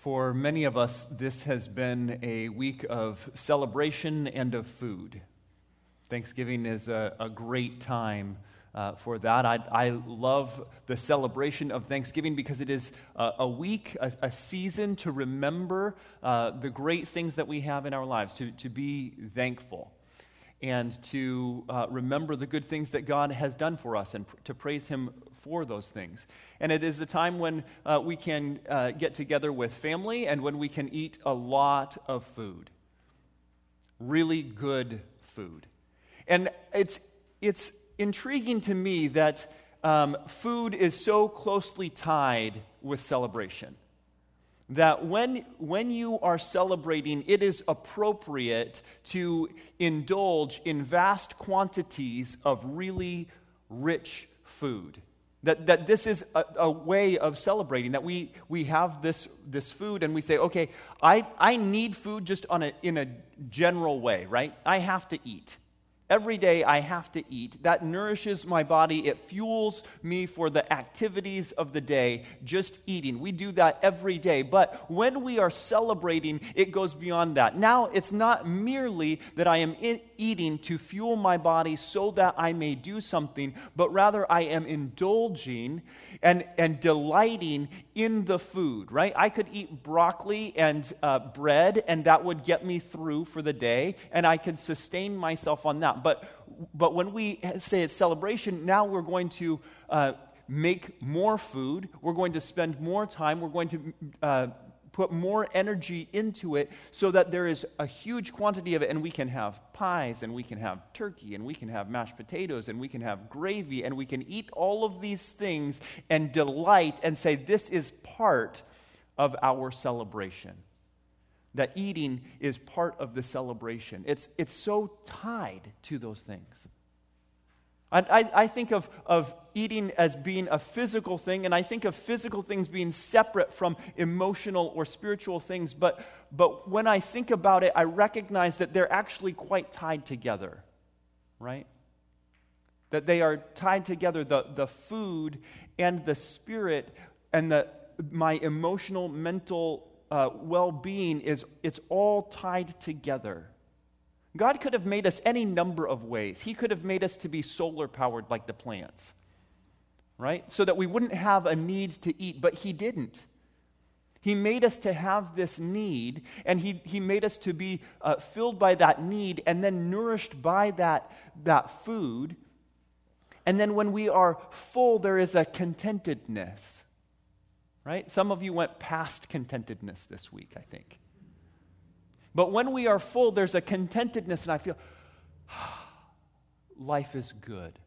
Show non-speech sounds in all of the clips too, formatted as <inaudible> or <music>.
For many of us, this has been a week of celebration and of food. Thanksgiving is a, a great time uh, for that. I, I, love the celebration of Thanksgiving because it is a, week, a, a, season to remember uh, the great things that we have in our lives, to, to be thankful and to uh, remember the good things that God has done for us and pr- to praise Him for those things. And it is the time when uh, we can uh, get together with family and when we can eat a lot of food. Really good food. And it's, it's intriguing to me that um, food is so closely tied with celebration that when, when you are celebrating, it is appropriate to indulge in vast quantities of really rich food. That, that this is a, a, way of celebrating, that we, we have this, this food and we say, okay, I, I need food just on a, in a general way, right? I have to eat. Every day I have to eat. That nourishes my body. It fuels me for the activities of the day, just eating. We do that every day. But when we are celebrating, it goes beyond that. Now, it's not merely that I am eating to fuel my body so that I may do something, but rather I am indulging and, and delighting in the food, right? I could eat broccoli and uh, bread, and that would get me through for the day, and I could sustain myself on that. But, but when we say it's celebration, now we're going to uh, make more food. We're going to spend more time. We're going to uh, put more energy into it so that there is a huge quantity of it and we can have pies and we can have turkey and we can have mashed potatoes and we can have gravy and we can eat all of these things and delight and say this is part of our celebration that eating is part of the celebration. It's, it's so tied to those things. I, I, I, think of, of eating as being a physical thing, and I think of physical things being separate from emotional or spiritual things. But, but when I think about it, I recognize that they're actually quite tied together, right? That they are tied together the, the food and the spirit and the, my emotional, mental uh, well being is it's all tied together. God could have made us any number of ways. He could have made us to be solar powered like the plants, right? So that we wouldn't have a need to eat, but He didn't. He made us to have this need, and He, he made us to be uh, filled by that need and then nourished by that, that food. And then when we are full, there is a contentedness right? Some of you went past contentedness this week, I think. But when we are full, there's a contentedness, and I feel <sighs> life is good.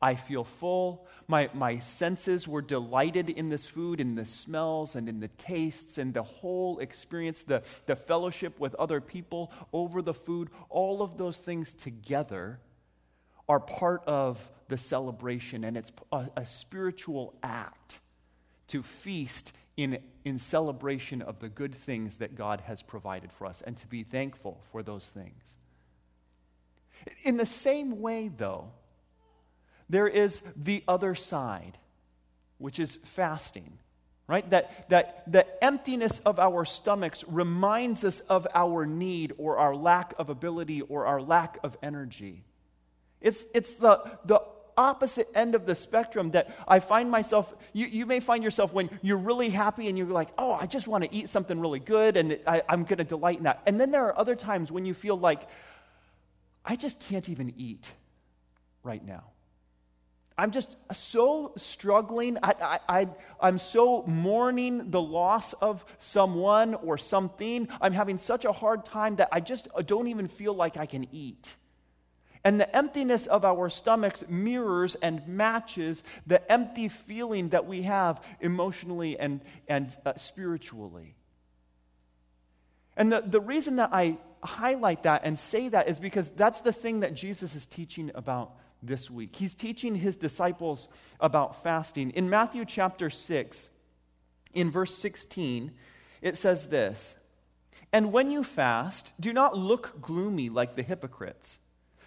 I feel full. My, my senses were delighted in this food, in the smells and in the tastes and the whole experience, the, the fellowship with other people over the food. All of those things together are part of the celebration, and it's a, a spiritual act to feast in, in celebration of the good things that God has provided for us and to be thankful for those things. In the same way, though, there is the other side, which is fasting, right? That, that the emptiness of our stomachs reminds us of our need or our lack of ability or our lack of energy. It's, it's the, the opposite end of the spectrum that I find myself, you, you may find yourself when you're really happy and you're like, oh, I just want to eat something really good and I, I'm going to delight in that. And then there are other times when you feel like, I just can't even eat right now. I'm just so struggling. I, I, I, am so mourning the loss of someone or something. I'm having such a hard time that I just don't even feel like I can eat. And the emptiness of our stomachs mirrors and matches the empty feeling that we have emotionally and, and uh, spiritually. And the, the reason that I highlight that and say that is because that's the thing that Jesus is teaching about this week. He's teaching his disciples about fasting. In Matthew chapter 6, in verse 16, it says this And when you fast, do not look gloomy like the hypocrites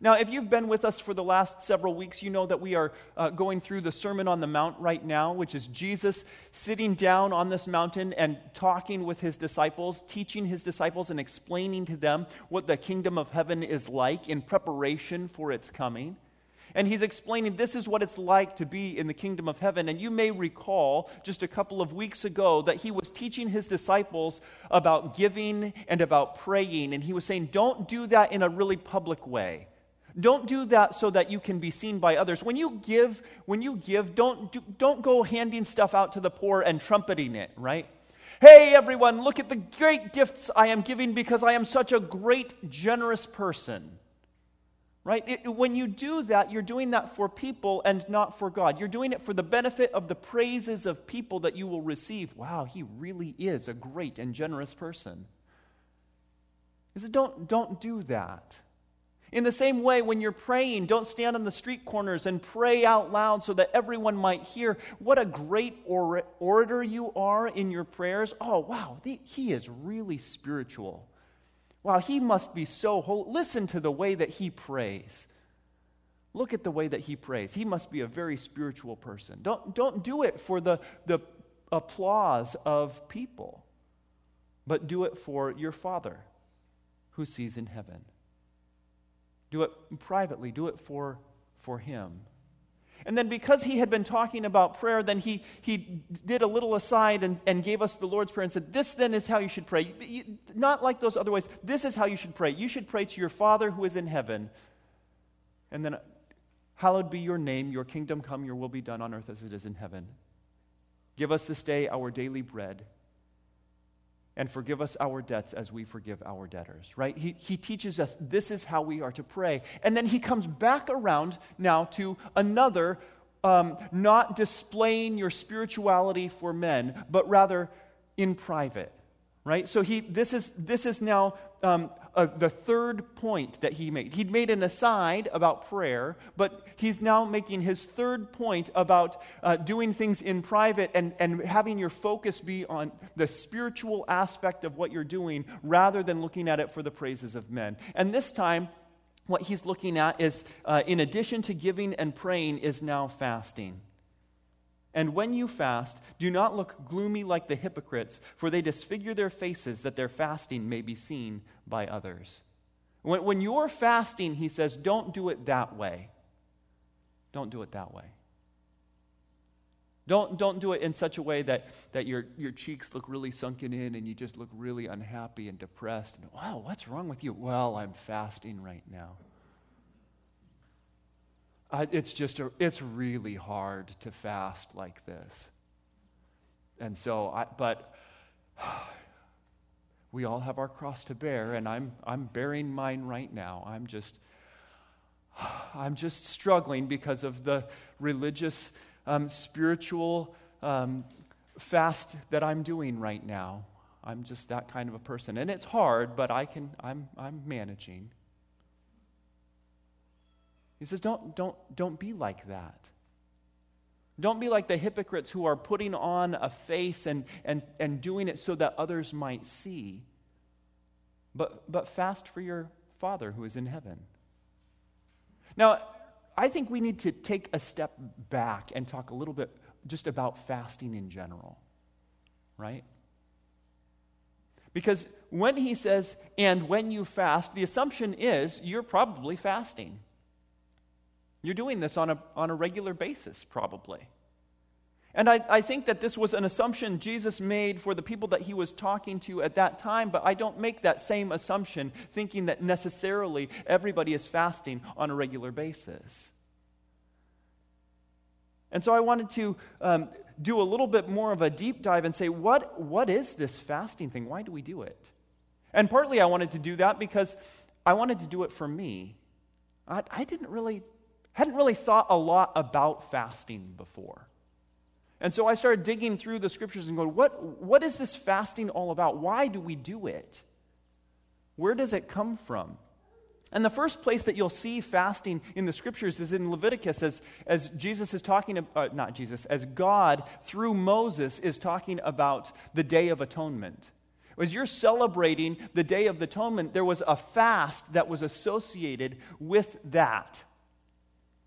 Now, if you've been with us for the last several weeks, you know that we are uh, going through the Sermon on the Mount right now, which is Jesus sitting down on this mountain and talking with his disciples, teaching his disciples and explaining to them what the kingdom of heaven is like in preparation for its coming. And he's explaining this is what it's like to be in the kingdom of heaven. And you may recall just a couple of weeks ago that he was teaching his disciples about giving and about praying. And he was saying, don't do that in a really public way. Don't do that so that you can be seen by others. When you give, when you give, don't, do, don't go handing stuff out to the poor and trumpeting it, right? Hey, everyone, look at the great gifts I am giving because I am such a great, generous person right? It, when you do that, you're doing that for people and not for God. You're doing it for the benefit of the praises of people that you will receive. Wow, he really is a great and generous person. He said, don't, don't do that. In the same way, when you're praying, don't stand on the street corners and pray out loud so that everyone might hear what a great or- orator you are in your prayers. Oh, wow, he is really spiritual. Wow, he must be so holy. Listen to the way that he prays. Look at the way that he prays. He must be a very spiritual person. Don't, don't do it for the, the applause of people, but do it for your Father who sees in heaven. Do it privately, do it for, for him. And then, because he had been talking about prayer, then he, he did a little aside and, and gave us the Lord's Prayer and said, This then is how you should pray. You, not like those other ways. This is how you should pray. You should pray to your Father who is in heaven. And then, hallowed be your name, your kingdom come, your will be done on earth as it is in heaven. Give us this day our daily bread and forgive us our debts as we forgive our debtors, right? He, he teaches us this is how we are to pray. And then he comes back around now to another, um, not displaying your spirituality for men, but rather in private, right? So he, this, is, this is now um, uh, the third point that he made. He'd made an aside about prayer, but he's now making his third point about uh, doing things in private and, and having your focus be on the spiritual aspect of what you're doing rather than looking at it for the praises of men. And this time, what he's looking at is, uh, in addition to giving and praying, is now fasting. And when you fast, do not look gloomy like the hypocrites, for they disfigure their faces that their fasting may be seen by others. When, when you're fasting, he says, don't do it that way. Don't do it that way. Don't, don't do it in such a way that, that your, your cheeks look really sunken in and you just look really unhappy and depressed. And, wow, what's wrong with you? Well, I'm fasting right now. It's just, a, it's really hard to fast like this. And so, I, but <sighs> we all have our cross to bear, and I'm, I'm bearing mine right now. I'm just, <sighs> I'm just struggling because of the religious, um, spiritual um, fast that I'm doing right now. I'm just that kind of a person. And it's hard, but I can, I'm, I'm managing. He says, don't, don't, don't be like that. Don't be like the hypocrites who are putting on a face and, and, and doing it so that others might see. But, but fast for your Father who is in heaven. Now, I think we need to take a step back and talk a little bit just about fasting in general, right? Because when he says, and when you fast, the assumption is you're probably fasting. You're doing this on a, on a regular basis, probably. And I, I think that this was an assumption Jesus made for the people that he was talking to at that time, but I don't make that same assumption thinking that necessarily everybody is fasting on a regular basis. And so I wanted to um, do a little bit more of a deep dive and say, what, what is this fasting thing? Why do we do it? And partly I wanted to do that because I wanted to do it for me. I, I didn't really hadn't really thought a lot about fasting before. And so I started digging through the scriptures and going, what, what is this fasting all about? Why do we do it? Where does it come from? And the first place that you'll see fasting in the scriptures is in Leviticus, as, as Jesus is talking, uh, not Jesus, as God through Moses is talking about the Day of Atonement. As you're celebrating the Day of Atonement, there was a fast that was associated with that.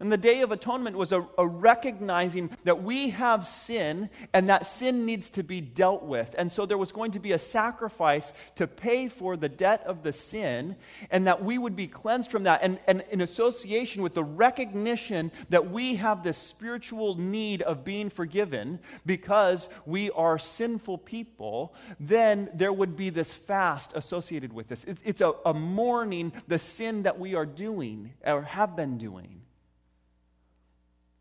And the Day of Atonement was a, a, recognizing that we have sin and that sin needs to be dealt with. And so there was going to be a sacrifice to pay for the debt of the sin and that we would be cleansed from that. And, and in association with the recognition that we have this spiritual need of being forgiven because we are sinful people, then there would be this fast associated with this. It's, it's a, a mourning the sin that we are doing or have been doing.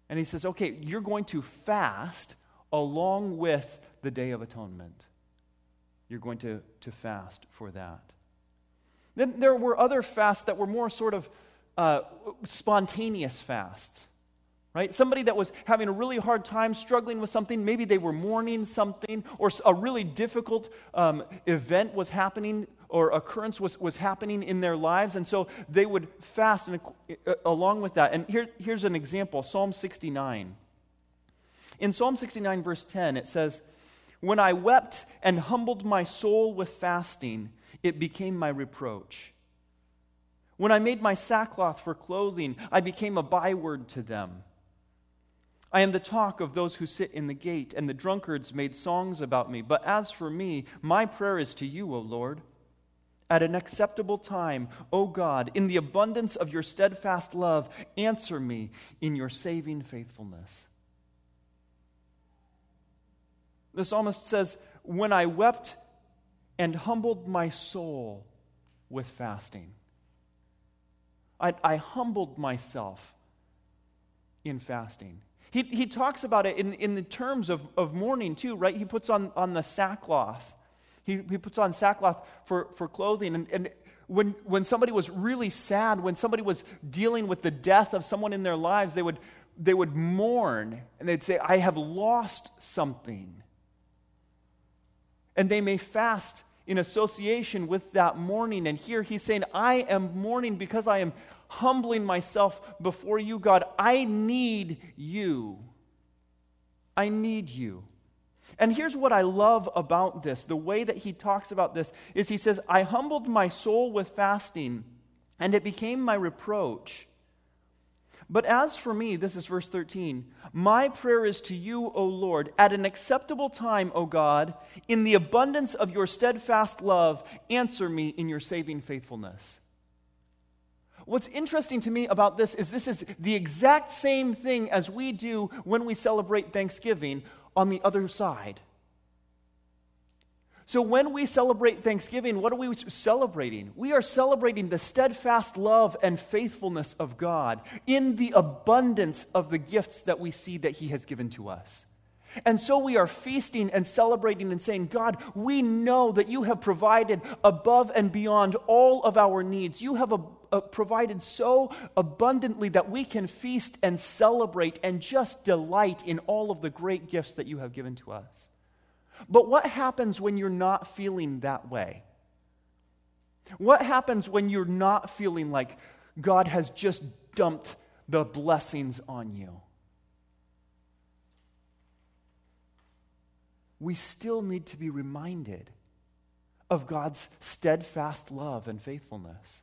And he says, okay, you're going to fast along with the Day of Atonement. You're going to, to fast for that. Then there were other fasts that were more sort of uh, spontaneous fasts. Right? Somebody that was having a really hard time struggling with something, maybe they were mourning something, or a really difficult um, event was happening or occurrence was, was happening in their lives. And so they would fast and, uh, along with that. And here, here's an example Psalm 69. In Psalm 69, verse 10, it says, When I wept and humbled my soul with fasting, it became my reproach. When I made my sackcloth for clothing, I became a byword to them. I am the talk of those who sit in the gate, and the drunkards made songs about me. But as for me, my prayer is to you, O Lord. At an acceptable time, O God, in the abundance of your steadfast love, answer me in your saving faithfulness. The psalmist says, When I wept and humbled my soul with fasting, I, I humbled myself in fasting. He, he talks about it in, in the terms of, of mourning, too, right? He puts on, on the sackcloth he, he puts on sackcloth for, for clothing. And, and when, when somebody was really sad, when somebody was dealing with the death of someone in their lives, they would, they would mourn and they'd say, I have lost something. And they may fast in association with that mourning. And here he's saying, I am mourning because I am humbling myself before you, God. I need you. I need you. And here's what I love about this the way that he talks about this is he says, I humbled my soul with fasting, and it became my reproach. But as for me, this is verse 13, my prayer is to you, O Lord, at an acceptable time, O God, in the abundance of your steadfast love, answer me in your saving faithfulness. What's interesting to me about this is this is the exact same thing as we do when we celebrate Thanksgiving, on the other side. So, when we celebrate Thanksgiving, what are we celebrating? We are celebrating the steadfast love and faithfulness of God in the abundance of the gifts that we see that He has given to us. And so we are feasting and celebrating and saying, God, we know that you have provided above and beyond all of our needs. You have a, a provided so abundantly that we can feast and celebrate and just delight in all of the great gifts that you have given to us. But what happens when you're not feeling that way? What happens when you're not feeling like God has just dumped the blessings on you? we still need to be reminded of God's steadfast love and faithfulness.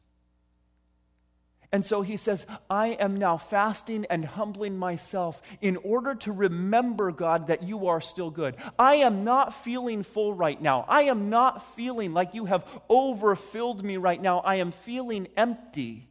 And so he says, I am now fasting and humbling myself in order to remember, God, that you are still good. I am not feeling full right now. I am not feeling like you have overfilled me right now. I am feeling empty.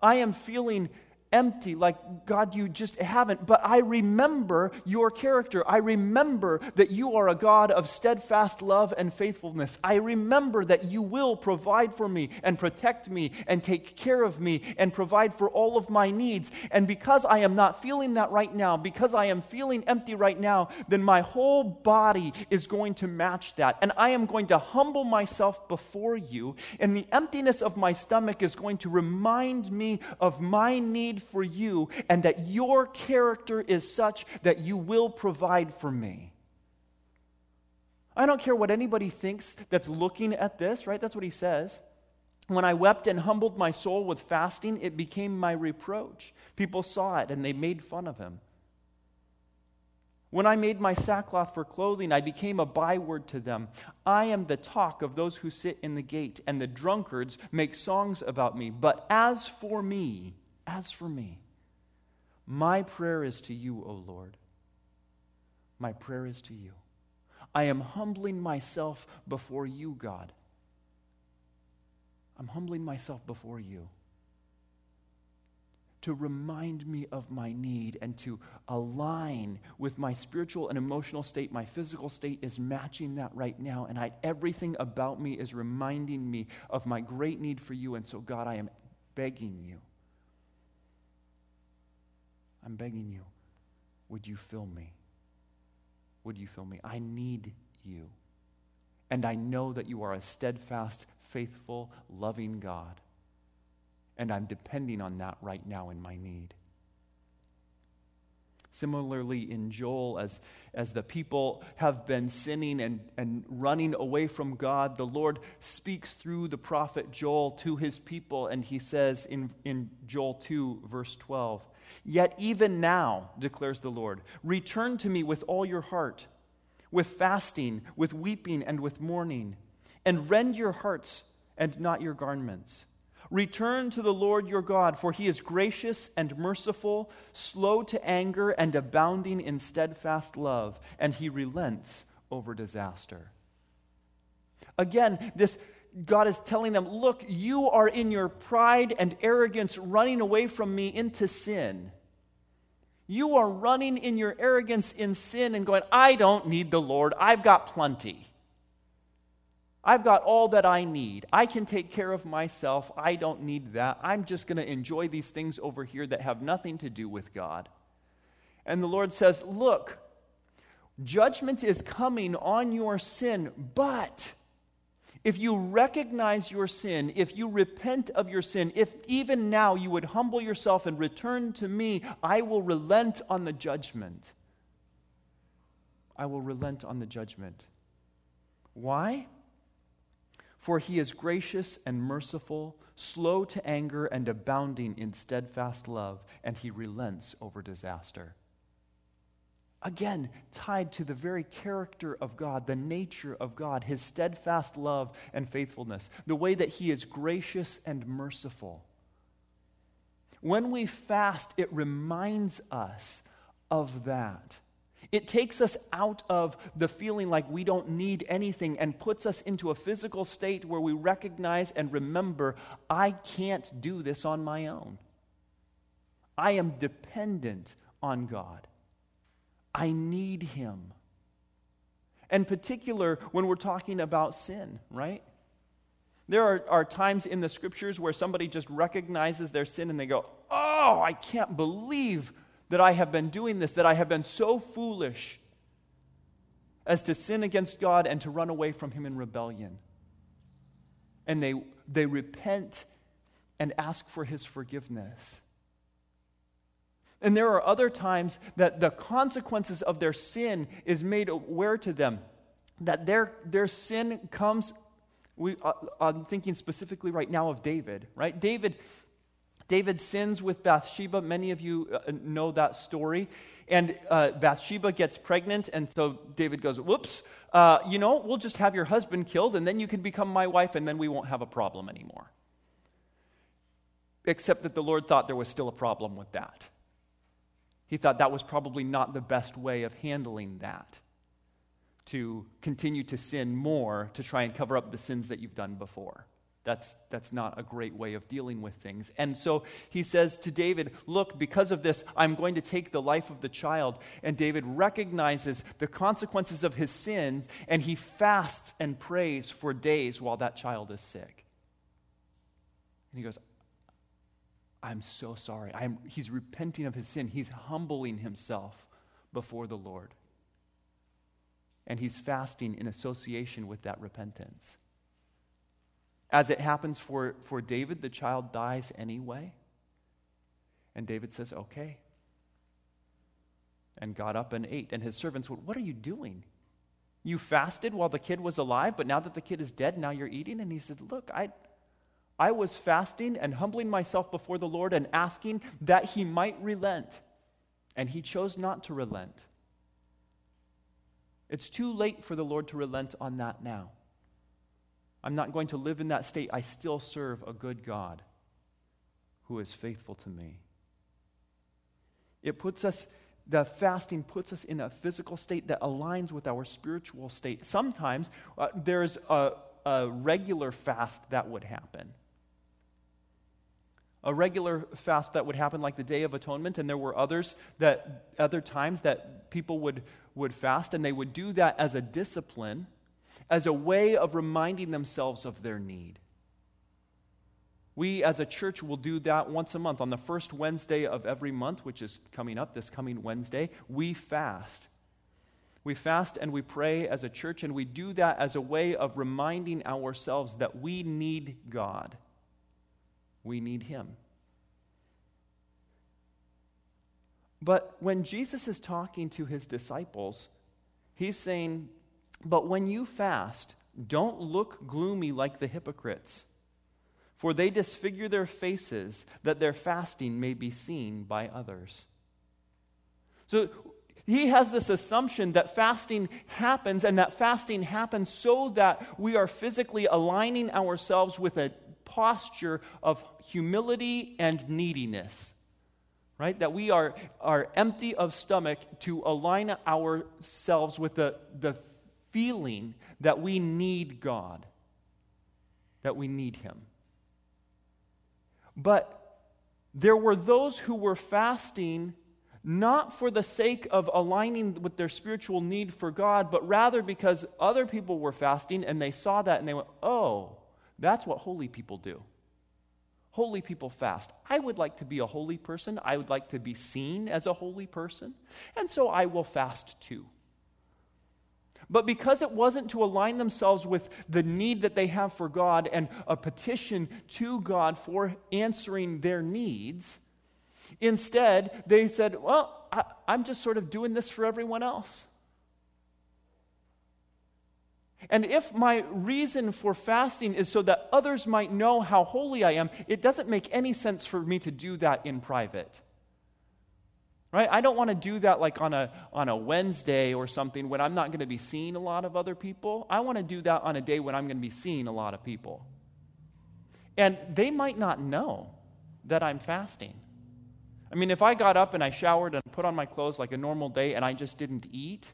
I am feeling empty, like, God, you just haven't. But I remember your character. I remember that you are a God of steadfast love and faithfulness. I remember that you will provide for me and protect me and take care of me and provide for all of my needs. And because I am not feeling that right now, because I am feeling empty right now, then my whole body is going to match that. And I am going to humble myself before you. And the emptiness of my stomach is going to remind me of my need for you, and that your character is such that you will provide for me. I don't care what anybody thinks that's looking at this, right? That's what he says. When I wept and humbled my soul with fasting, it became my reproach. People saw it and they made fun of him. When I made my sackcloth for clothing, I became a byword to them. I am the talk of those who sit in the gate, and the drunkards make songs about me. But as for me, as for me, my prayer is to you, O Lord. My prayer is to you. I am humbling myself before you, God. I'm humbling myself before you to remind me of my need and to align with my spiritual and emotional state. My physical state is matching that right now, and I, everything about me is reminding me of my great need for you. And so, God, I am begging you. I'm begging you, would you fill me? Would you fill me? I need you. And I know that you are a steadfast, faithful, loving God. And I'm depending on that right now in my need. Similarly, in Joel, as, as the people have been sinning and, and running away from God, the Lord speaks through the prophet Joel to his people, and he says in, in Joel 2, verse 12, Yet even now, declares the Lord, return to me with all your heart, with fasting, with weeping, and with mourning, and rend your hearts and not your garments. Return to the Lord your God, for he is gracious and merciful, slow to anger, and abounding in steadfast love, and he relents over disaster. Again, this God is telling them, Look, you are in your pride and arrogance running away from me into sin. You are running in your arrogance in sin and going, I don't need the Lord. I've got plenty. I've got all that I need. I can take care of myself. I don't need that. I'm just going to enjoy these things over here that have nothing to do with God. And the Lord says, Look, judgment is coming on your sin, but if you recognize your sin, if you repent of your sin, if even now you would humble yourself and return to me, I will relent on the judgment. I will relent on the judgment. Why? For he is gracious and merciful, slow to anger, and abounding in steadfast love, and he relents over disaster. Again, tied to the very character of God, the nature of God, his steadfast love and faithfulness, the way that he is gracious and merciful. When we fast, it reminds us of that. It takes us out of the feeling like we don't need anything and puts us into a physical state where we recognize and remember, I can't do this on my own. I am dependent on God. I need Him. In particular, when we're talking about sin, right? There are, are times in the scriptures where somebody just recognizes their sin and they go, Oh, I can't believe that I have been doing this, that I have been so foolish as to sin against God and to run away from Him in rebellion. And they, they repent and ask for His forgiveness. And there are other times that the consequences of their sin is made aware to them. That their, their sin comes, we, uh, I'm thinking specifically right now of David, right? David David sins with Bathsheba. Many of you uh, know that story. And uh, Bathsheba gets pregnant, and so David goes, Whoops, uh, you know, we'll just have your husband killed, and then you can become my wife, and then we won't have a problem anymore. Except that the Lord thought there was still a problem with that. He thought that was probably not the best way of handling that, to continue to sin more to try and cover up the sins that you've done before. That's, that's not a great way of dealing with things. And so he says to David, Look, because of this, I'm going to take the life of the child. And David recognizes the consequences of his sins, and he fasts and prays for days while that child is sick. And he goes, I'm so sorry. I'm, he's repenting of his sin, he's humbling himself before the Lord. And he's fasting in association with that repentance. As it happens for, for David, the child dies anyway. And David says, Okay. And got up and ate. And his servants went, What are you doing? You fasted while the kid was alive, but now that the kid is dead, now you're eating? And he said, Look, I, I was fasting and humbling myself before the Lord and asking that He might relent. And He chose not to relent. It's too late for the Lord to relent on that now. I'm not going to live in that state. I still serve a good God who is faithful to me. It puts us, the fasting puts us in a physical state that aligns with our spiritual state. Sometimes uh, there's a, a regular fast that would happen a regular fast that would happen like the day of atonement and there were others that other times that people would would fast and they would do that as a discipline as a way of reminding themselves of their need. We as a church will do that once a month. On the first wednesday of every month which is coming up this coming wednesday we fast. We fast and we pray as a church and we do that as a way of reminding ourselves that we need god we need him. But when Jesus is talking to his disciples, he's saying, But when you fast, don't look gloomy like the hypocrites, for they disfigure their faces that their fasting may be seen by others. So he has this assumption that fasting happens, and that fasting happens so that we are physically aligning ourselves with a posture of humility and neediness. Right? That we are, are empty of stomach to align ourselves with the, the feeling that we need God, that we need Him. But there were those who were fasting not for the sake of aligning with their spiritual need for God, but rather because other people were fasting and they saw that and they went, oh, that's what holy people do. Holy people fast. I would like to be a holy person. I would like to be seen as a holy person. And so I will fast too. But because it wasn't to align themselves with the need that they have for God and a petition to God for answering their needs, instead they said, Well, I, am just sort of doing this for everyone else. And if my reason for fasting is so that others might know how holy I am, it doesn't make any sense for me to do that in private. Right? I don't want to do that like on a, on a Wednesday or something when I'm not going to be seeing a lot of other people. I want to do that on a day when I'm going to be seeing a lot of people. And they might not know that I'm fasting. I mean, if I got up and I showered and put on my clothes like a normal day and I just didn't eat,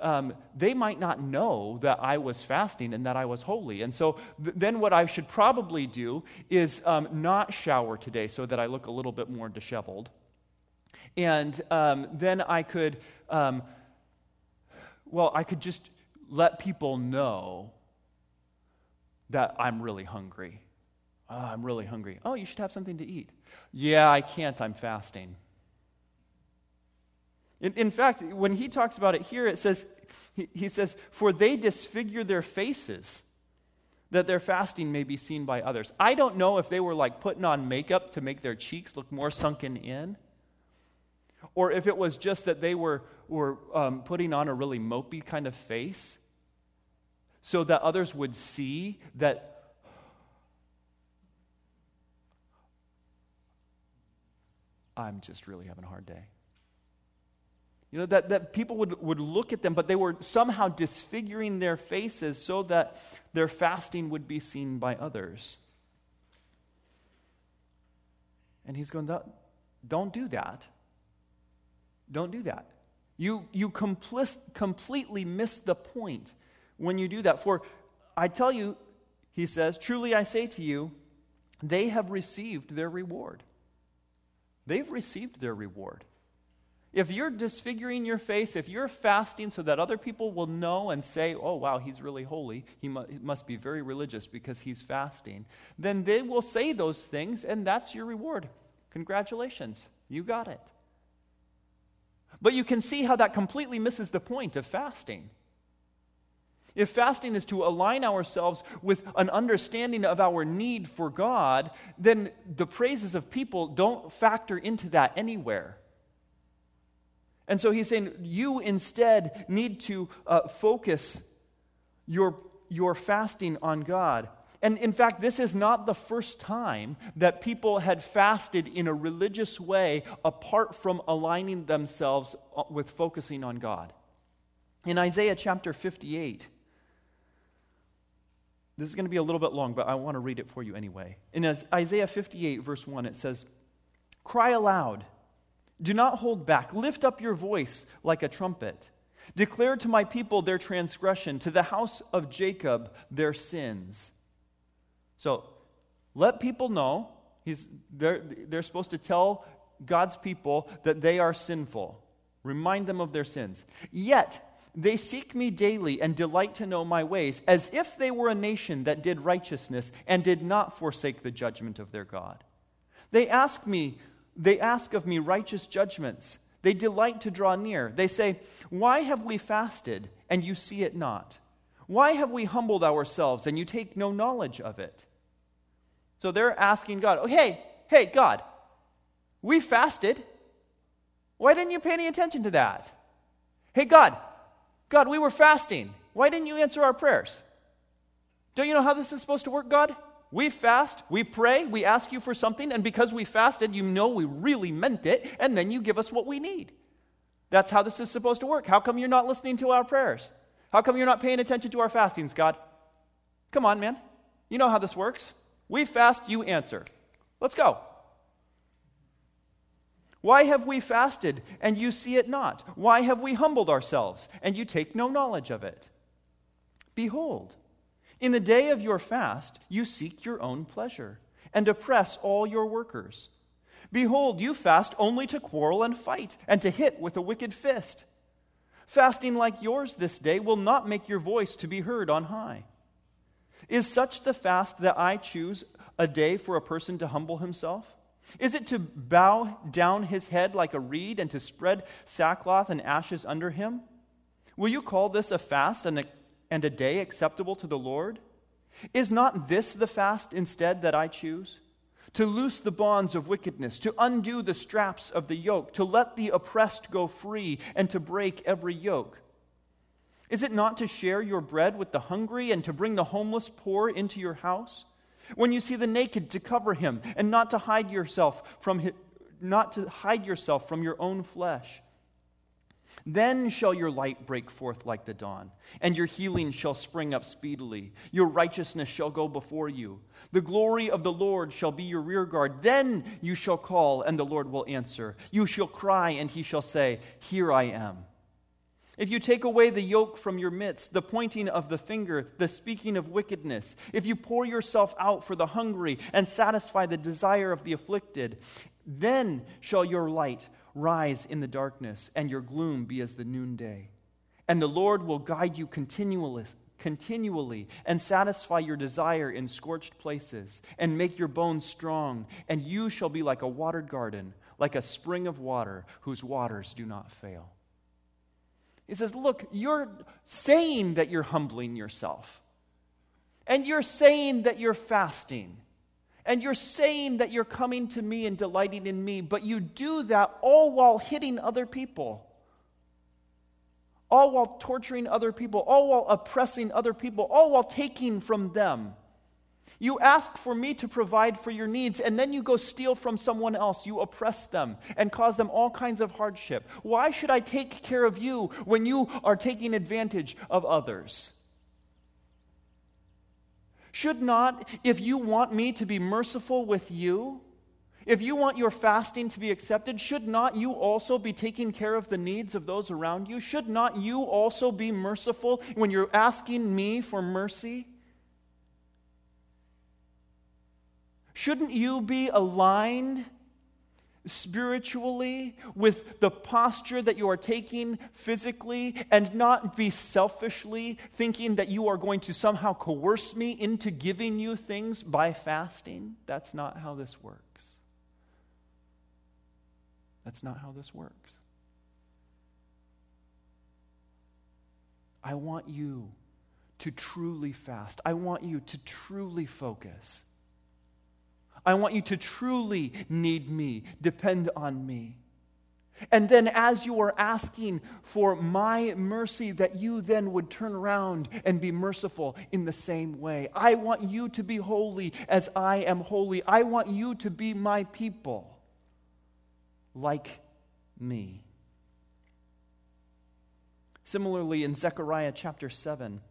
um, they might not know that I was fasting and that I was holy. And so th- then what I should probably do is um, not shower today so that I look a little bit more disheveled. And um, then I could, um, well, I could just let people know that I'm really hungry. Oh, I'm really hungry. Oh, you should have something to eat. Yeah, I can't. I'm fasting. In, in fact, when he talks about it here, it says, he, he says, For they disfigure their faces that their fasting may be seen by others. I don't know if they were like putting on makeup to make their cheeks look more sunken in, or if it was just that they were, were um, putting on a really mopey kind of face so that others would see that. I'm just really having a hard day. You know, that, that people would, would look at them, but they were somehow disfiguring their faces so that their fasting would be seen by others. And he's going, don't do that. Don't do that. You, you compl- completely miss the point when you do that. For I tell you, he says, truly I say to you, they have received their reward. They've received their reward. If you're disfiguring your face, if you're fasting so that other people will know and say, oh, wow, he's really holy, he, mu- he must be very religious because he's fasting, then they will say those things, and that's your reward. Congratulations, you got it. But you can see how that completely misses the point of fasting. If fasting is to align ourselves with an understanding of our need for God, then the praises of people don't factor into that anywhere. And so he's saying you instead need to uh, focus your, your fasting on God. and in fact, this is not the first time that people had fasted in a religious way apart from aligning themselves uh, with focusing on God. In Isaiah chapter 58, this is going to be a little bit long, but I want to read it for you anyway. In Isaiah 58, verse 1, it says, Cry aloud, do not hold back, lift up your voice like a trumpet. Declare to my people their transgression, to the house of Jacob their sins. So let people know. He's, they're, they're supposed to tell God's people that they are sinful, remind them of their sins. Yet, they seek me daily and delight to know my ways, as if they were a nation that did righteousness and did not forsake the judgment of their God. They ask me, they ask of me righteous judgments. They delight to draw near. They say, Why have we fasted and you see it not? Why have we humbled ourselves and you take no knowledge of it? So they're asking God, oh, hey, hey, God, we fasted. Why didn't you pay any attention to that? Hey, God, God, we were fasting. Why didn't you answer our prayers? Don't you know how this is supposed to work, God? We fast, we pray, we ask you for something, and because we fasted, you know we really meant it, and then you give us what we need. That's how this is supposed to work. How come you're not listening to our prayers? How come you're not paying attention to our fastings, God? Come on, man. You know how this works. We fast, you answer. Let's go. Why have we fasted and you see it not? Why have we humbled ourselves and you take no knowledge of it? Behold, in the day of your fast, you seek your own pleasure and oppress all your workers. Behold, you fast only to quarrel and fight and to hit with a wicked fist. Fasting like yours this day will not make your voice to be heard on high. Is such the fast that I choose a day for a person to humble himself? Is it to bow down his head like a reed and to spread sackcloth and ashes under him? Will you call this a fast and a, and a day acceptable to the Lord? Is not this the fast instead that I choose? To loose the bonds of wickedness, to undo the straps of the yoke, to let the oppressed go free, and to break every yoke is it not to share your bread with the hungry and to bring the homeless poor into your house? When you see the naked, to cover him and not to hide yourself from his, not to hide yourself from your own flesh. Then shall your light break forth like the dawn, and your healing shall spring up speedily. Your righteousness shall go before you. The glory of the Lord shall be your rearguard. Then you shall call, and the Lord will answer. You shall cry, and he shall say, Here I am. If you take away the yoke from your midst, the pointing of the finger, the speaking of wickedness, if you pour yourself out for the hungry and satisfy the desire of the afflicted, then shall your light rise in the darkness and your gloom be as the noonday. And the Lord will guide you continually, continually and satisfy your desire in scorched places and make your bones strong, and you shall be like a watered garden, like a spring of water whose waters do not fail. He says, Look, you're saying that you're humbling yourself. And you're saying that you're fasting. And you're saying that you're coming to me and delighting in me. But you do that all while hitting other people. All while torturing other people. All while oppressing other people. All while taking from them. You ask for me to provide for your needs, and then you go steal from someone else. You oppress them and cause them all kinds of hardship. Why should I take care of you when you are taking advantage of others? Should not, if you want me to be merciful with you, if you want your fasting to be accepted, should not you also be taking care of the needs of those around you? Should not you also be merciful when you're asking me for mercy? Shouldn't you be aligned spiritually with the posture that you are taking physically and not be selfishly thinking that you are going to somehow coerce me into giving you things by fasting? That's not how this works. That's not how this works. I want you to truly fast. I want you to truly focus. I want you to truly need me, depend on me. And then, as you are asking for my mercy, that you then would turn around and be merciful in the same way. I want you to be holy as I am holy. I want you to be my people like me. Similarly, in Zechariah chapter 7,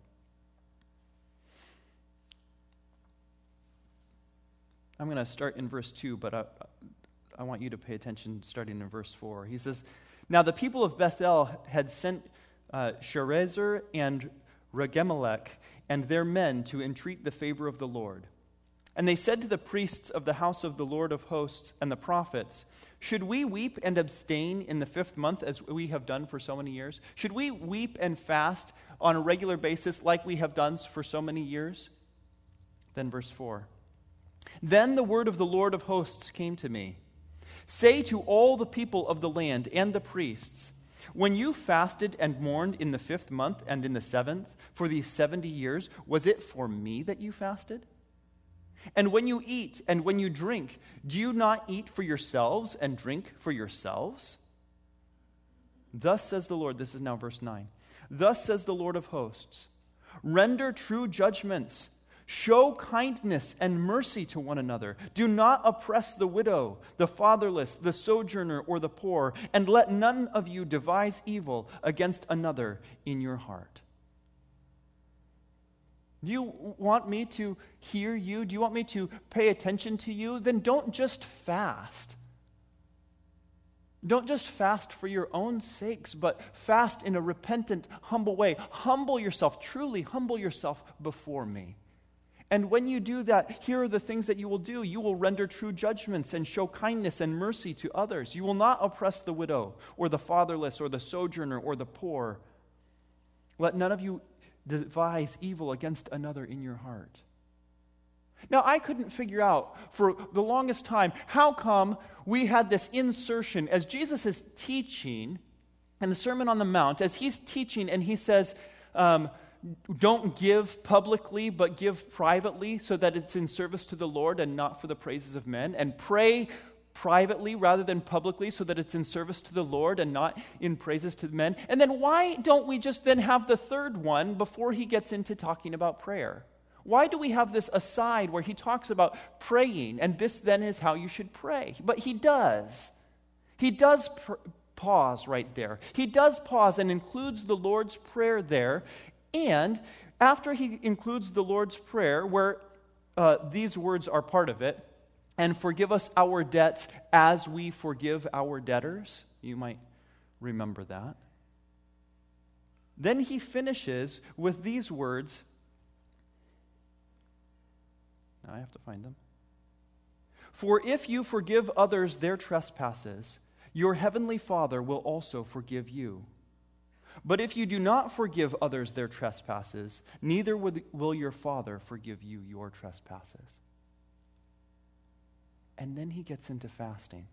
I'm going to start in verse 2, but I, I want you to pay attention starting in verse 4. He says, Now the people of Bethel had sent uh, and Regem-melech and their men to entreat the favor of the Lord. And they said to the priests of the house of the Lord of hosts and the prophets, Should we weep and abstain in the fifth month as we have done for so many years? Should we weep and fast on a regular basis like we have done for so many years? Then, verse 4 Then the word of the Lord of hosts came to me Say to all the people of the land and the priests, when you fasted and mourned in the fifth month and in the seventh for these 70 years, was it for me that you fasted? And when you eat and when you drink, do you not eat for yourselves and drink for yourselves? Thus says the Lord, this is now verse 9. Thus says the Lord of hosts render true judgments Show kindness and mercy to one another. Do not oppress the widow, the fatherless, the sojourner, or the poor, and let none of you devise evil against another in your heart. Do you want me to hear you? Do you want me to pay attention to you? Then don't just fast. Don't just fast for your own sakes, but fast in a repentant, humble way. Humble yourself, truly humble yourself before me. And when you do that, here are the things that you will do. You will render true judgments and show kindness and mercy to others. You will not oppress the widow or the fatherless or the sojourner or the poor. Let none of you devise evil against another in your heart. Now, I couldn't figure out for the longest time how come we had this insertion as Jesus is teaching in the Sermon on the Mount, as he's teaching and he says, um, don't give publicly, but give privately so that it's in service to the Lord and not for the praises of men. And pray privately rather than publicly so that it's in service to the Lord and not in praises to men. And then why don't we just then have the third one before he gets into talking about prayer? Why do we have this aside where he talks about praying and this then is how you should pray? But he does. He does pr- pause right there. He does pause and includes the Lord's Prayer there and after he includes the Lord's Prayer, where uh, these words are part of it, and forgive us our debts as we forgive our debtors, you might remember that. Then he finishes with these words. Now I have to find them. For if you forgive others their trespasses, your heavenly Father will also forgive you. But if you do not forgive others their trespasses, neither will your Father forgive you your trespasses. And then he gets into fasting.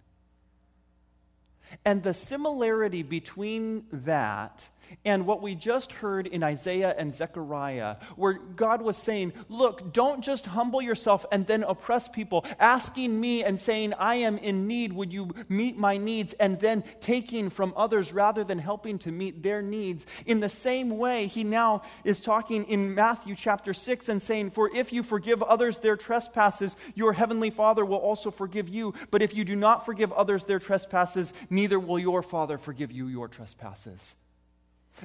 And the similarity between that and what we just heard in Isaiah and Zechariah, where God was saying, Look, don't just humble yourself and then oppress people, asking me and saying, I am in need, would you meet my needs? And then taking from others rather than helping to meet their needs. In the same way, he now is talking in Matthew chapter 6 and saying, For if you forgive others their trespasses, your heavenly Father will also forgive you. But if you do not forgive others their trespasses, neither will your Father forgive you your trespasses.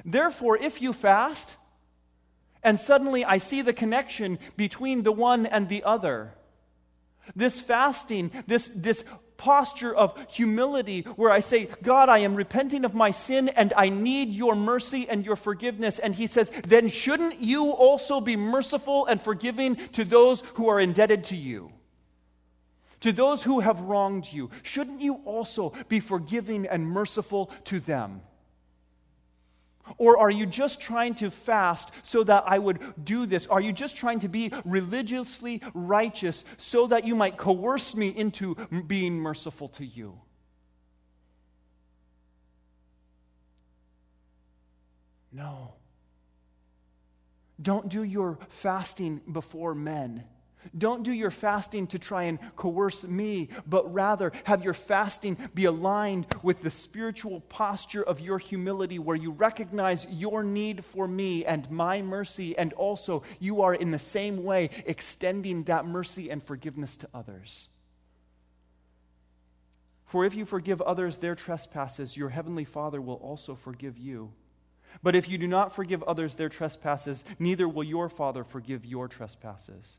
Therefore, if you fast, and suddenly I see the connection between the one and the other, this fasting, this, this posture of humility where I say, God, I am repenting of my sin and I need your mercy and your forgiveness. And he says, then shouldn't you also be merciful and forgiving to those who are indebted to you? To those who have wronged you, shouldn't you also be forgiving and merciful to them? Or are you just trying to fast so that I would do this? Are you just trying to be religiously righteous so that you might coerce me into being merciful to you? No. Don't do your fasting before men. Don't do your fasting to try and coerce me, but rather have your fasting be aligned with the spiritual posture of your humility, where you recognize your need for me and my mercy, and also you are in the same way extending that mercy and forgiveness to others. For if you forgive others their trespasses, your heavenly Father will also forgive you. But if you do not forgive others their trespasses, neither will your Father forgive your trespasses.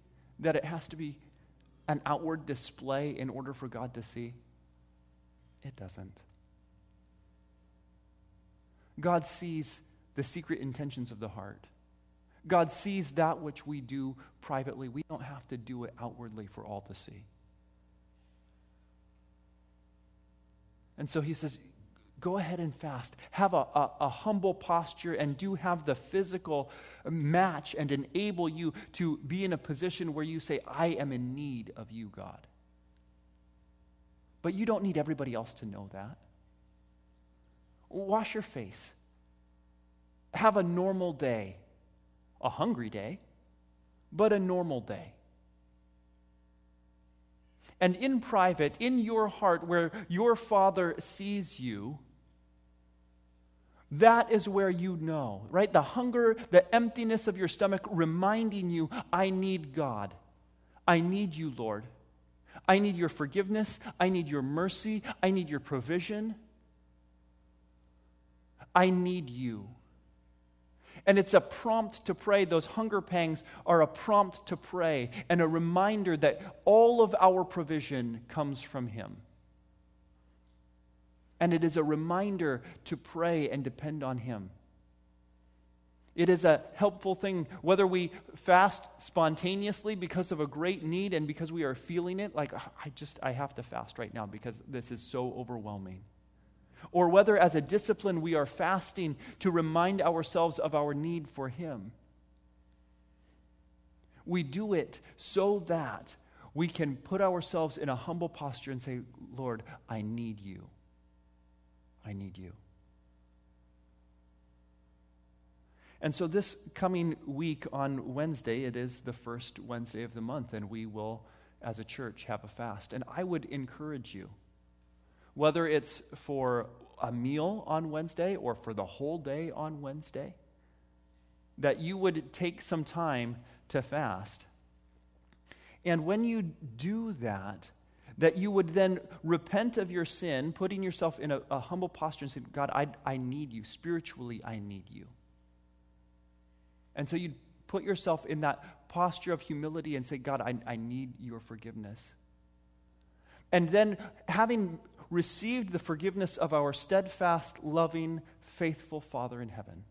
that it has to be an outward display in order for God to see? It doesn't. God sees the secret intentions of the heart. God sees that which we do privately. We don't have to do it outwardly for all to see. And so he says, go ahead and fast. Have a, a, a, humble posture and do have the physical match and enable you to be in a position where you say, I am in need of you, God. But you don't need everybody else to know that. Wash your face. Have a normal day, a hungry day, but a normal day. And in private, in your heart, where your Father sees you, that is where you know, right? The hunger, the emptiness of your stomach reminding you, I need God. I need you, Lord. I need your forgiveness. I need your mercy. I need your provision. I need you. And it's a prompt to pray. Those hunger pangs are a prompt to pray and a reminder that all of our provision comes from Him. And it is a reminder to pray and depend on Him. It is a helpful thing, whether we fast spontaneously because of a great need and because we are feeling it, like, ah, I just, I have to fast right now because this is so overwhelming. Or whether as a discipline we are fasting to remind ourselves of our need for Him. We do it so that we can put ourselves in a humble posture and say, Lord, I need you. I need you. And so, this coming week on Wednesday, it is the first Wednesday of the month, and we will, as a church, have a fast. And I would encourage you, whether it's for a meal on Wednesday or for the whole day on Wednesday, that you would take some time to fast. And when you do that, that you would then repent of your sin, putting yourself in a, a humble posture and saying, God, I, I need you. Spiritually, I need you. And so you'd put yourself in that posture of humility and say, God, I, I need your forgiveness. And then, having received the forgiveness of our steadfast, loving, faithful Father in heaven,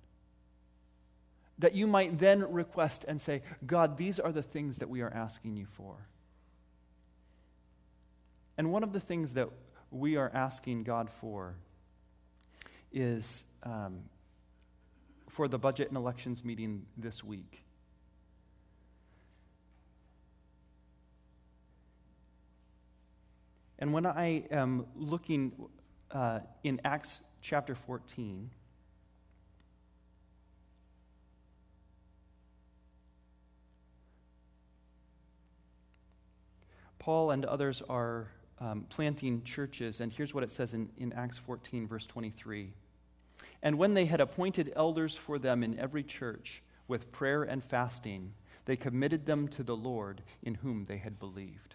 that you might then request and say, God, these are the things that we are asking you for. And one of the things that we are asking God for is um, for the budget and elections meeting this week. And when I am looking uh, in Acts chapter 14, Paul and others are um, planting churches. And here's what it says in, in Acts 14, verse 23. And when they had appointed elders for them in every church with prayer and fasting, they committed them to the Lord in whom they had believed.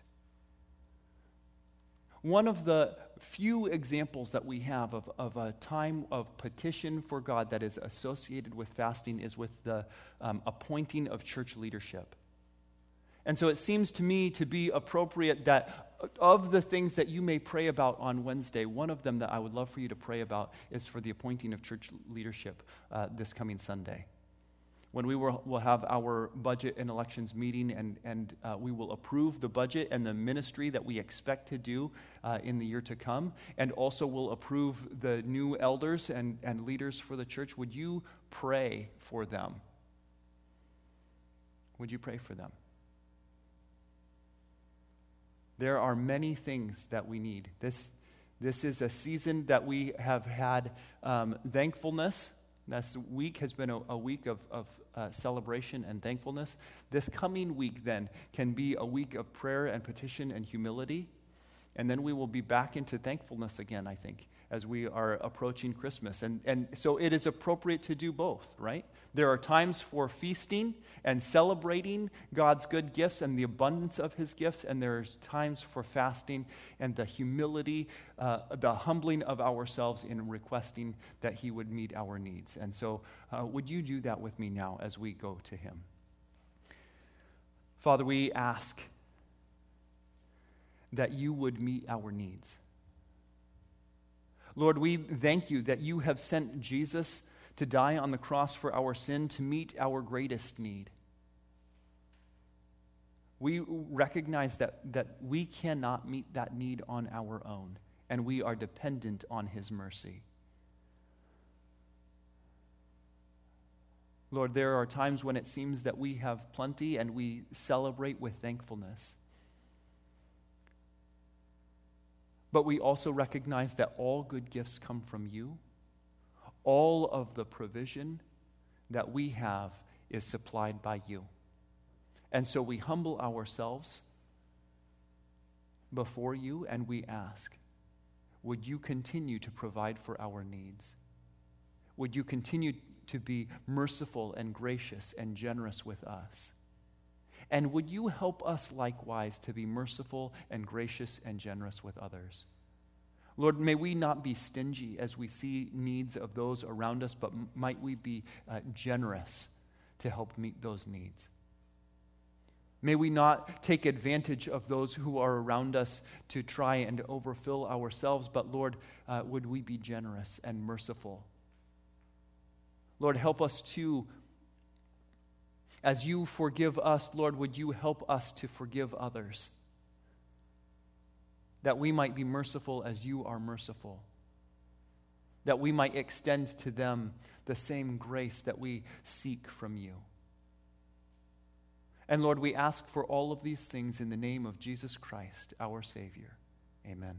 One of the few examples that we have of, of a time of petition for God that is associated with fasting is with the um, appointing of church leadership. And so it seems to me to be appropriate that of the things that you may pray about on Wednesday, one of them that I would love for you to pray about is for the appointing of church leadership uh, this coming Sunday. when we will, will have our budget and elections meeting and, and uh, we will approve the budget and the ministry that we expect to do uh, in the year to come, and also will approve the new elders and, and leaders for the church, would you pray for them? Would you pray for them? There are many things that we need. This, this is a season that we have had um, thankfulness. This week has been a, a week of, of uh, celebration and thankfulness. This coming week, then, can be a week of prayer and petition and humility. And then we will be back into thankfulness again, I think, as we are approaching Christmas. And, and so it is appropriate to do both, right? There are times for feasting and celebrating God's good gifts and the abundance of his gifts, and there's times for fasting and the humility, uh, the humbling of ourselves in requesting that he would meet our needs. And so, uh, would you do that with me now as we go to him? Father, we ask that you would meet our needs. Lord, we thank you that you have sent Jesus to die on the cross for our sin to meet our greatest need. We recognize that, that we cannot meet that need on our own, and we are dependent on his mercy. Lord, there are times when it seems that we have plenty and we celebrate with thankfulness. But we also recognize that all good gifts come from you. All of the provision that we have is supplied by you. And so we humble ourselves before you and we ask, would you continue to provide for our needs? Would you continue to be merciful and gracious and generous with us? And would you help us likewise to be merciful and gracious and generous with others? Lord, may we not be stingy as we see needs of those around us, but might we be uh, generous to help meet those needs. May we not take advantage of those who are around us to try and overfill ourselves, but Lord, uh, would we be generous and merciful? Lord, help us to as you forgive us, Lord, would you help us to forgive others? That we might be merciful as you are merciful. That we might extend to them the same grace that we seek from you. And Lord, we ask for all of these things in the name of Jesus Christ, our Savior. Amen.